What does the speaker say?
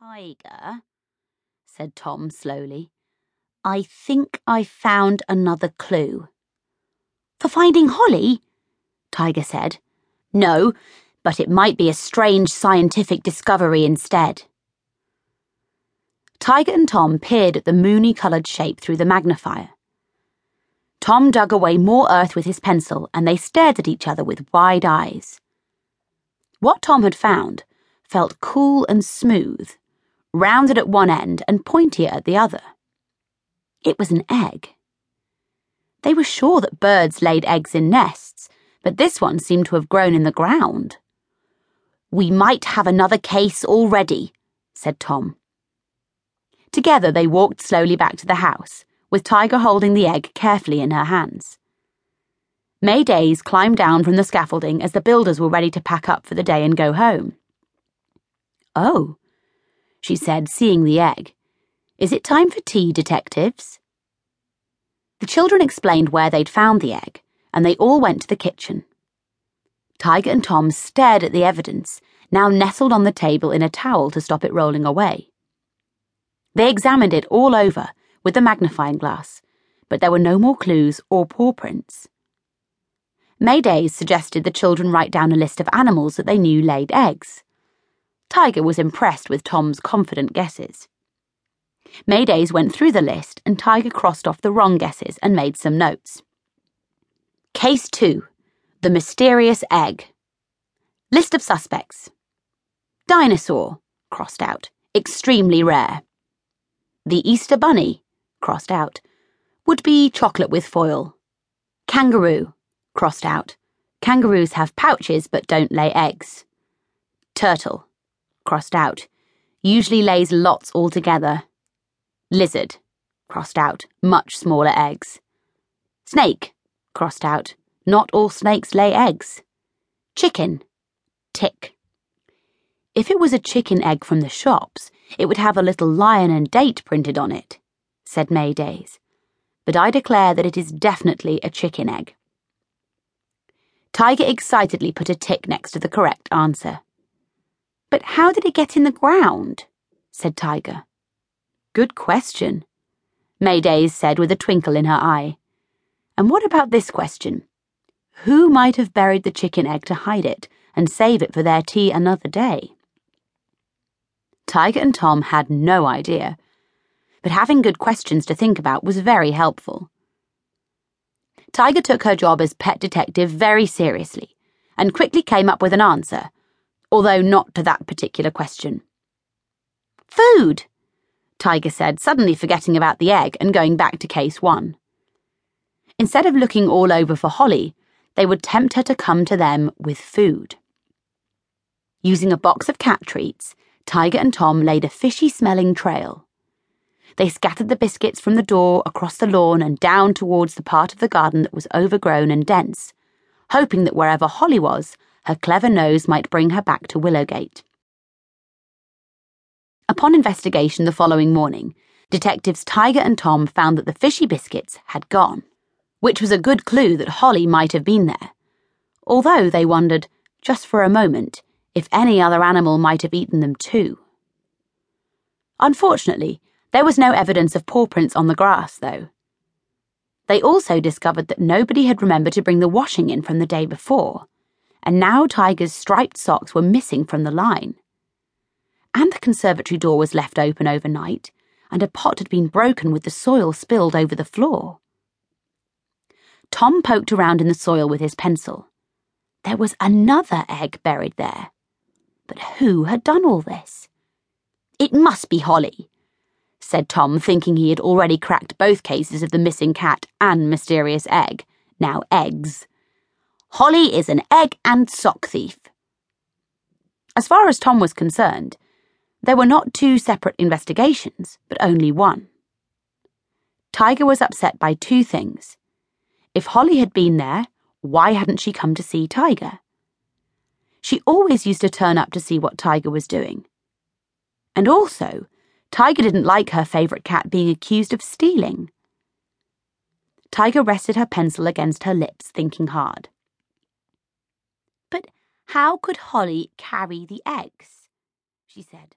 Tiger, said Tom slowly, I think I found another clue. For finding Holly? Tiger said. No, but it might be a strange scientific discovery instead. Tiger and Tom peered at the moony coloured shape through the magnifier. Tom dug away more earth with his pencil, and they stared at each other with wide eyes. What Tom had found felt cool and smooth, rounded at one end and pointier at the other. It was an egg. They were sure that birds laid eggs in nests, but this one seemed to have grown in the ground. We might have another case already, said Tom. Together they walked slowly back to the house, with Tiger holding the egg carefully in her hands. May Days climbed down from the scaffolding as the builders were ready to pack up for the day and go home. Oh, she said, seeing the egg. Is it time for tea, detectives? The children explained where they'd found the egg, and they all went to the kitchen. Tiger and Tom stared at the evidence, now nestled on the table in a towel to stop it rolling away. They examined it all over with the magnifying glass, but there were no more clues or paw prints. May Days suggested the children write down a list of animals that they knew laid eggs. Tiger was impressed with Tom's confident guesses. May Days went through the list and Tiger crossed off the wrong guesses and made some notes. Case 2 The Mysterious Egg. List of suspects Dinosaur, crossed out, extremely rare. The Easter Bunny, crossed out, would be chocolate with foil. Kangaroo, crossed out. Kangaroos have pouches but don't lay eggs. Turtle, crossed out, usually lays lots all together. Lizard, crossed out, much smaller eggs. Snake, crossed out, not all snakes lay eggs. Chicken, tick. If it was a chicken egg from the shops, it would have a little lion and date printed on it, said May Days. But I declare that it is definitely a chicken egg. Tiger excitedly put a tick next to the correct answer. But how did it get in the ground? said Tiger. Good question, May Days said with a twinkle in her eye. And what about this question? Who might have buried the chicken egg to hide it and save it for their tea another day? Tiger and Tom had no idea, but having good questions to think about was very helpful. Tiger took her job as pet detective very seriously and quickly came up with an answer although not to that particular question. Food, Tiger said, suddenly forgetting about the egg and going back to case one. Instead of looking all over for Holly, they would tempt her to come to them with food. Using a box of cat treats, Tiger and Tom laid a fishy smelling trail. They scattered the biscuits from the door across the lawn and down towards the part of the garden that was overgrown and dense, hoping that wherever Holly was, her clever nose might bring her back to Willowgate. Upon investigation the following morning, detectives Tiger and Tom found that the fishy biscuits had gone, which was a good clue that Holly might have been there, although they wondered, just for a moment, if any other animal might have eaten them too. Unfortunately, there was no evidence of paw prints on the grass, though. They also discovered that nobody had remembered to bring the washing in from the day before and now Tiger's striped socks were missing from the line. And the conservatory door was left open overnight, and a pot had been broken with the soil spilled over the floor. Tom poked around in the soil with his pencil. There was another egg buried there. But who had done all this? It must be Holly, said Tom, thinking he had already cracked both cases of the missing cat and mysterious egg, now eggs. Holly is an egg and sock thief. As far as Tom was concerned, there were not two separate investigations, but only one. Tiger was upset by two things. If Holly had been there, why hadn't she come to see Tiger? She always used to turn up to see what Tiger was doing. And also, Tiger didn't like her favourite cat being accused of stealing. Tiger rested her pencil against her lips, thinking hard. How could Holly carry the eggs? she said.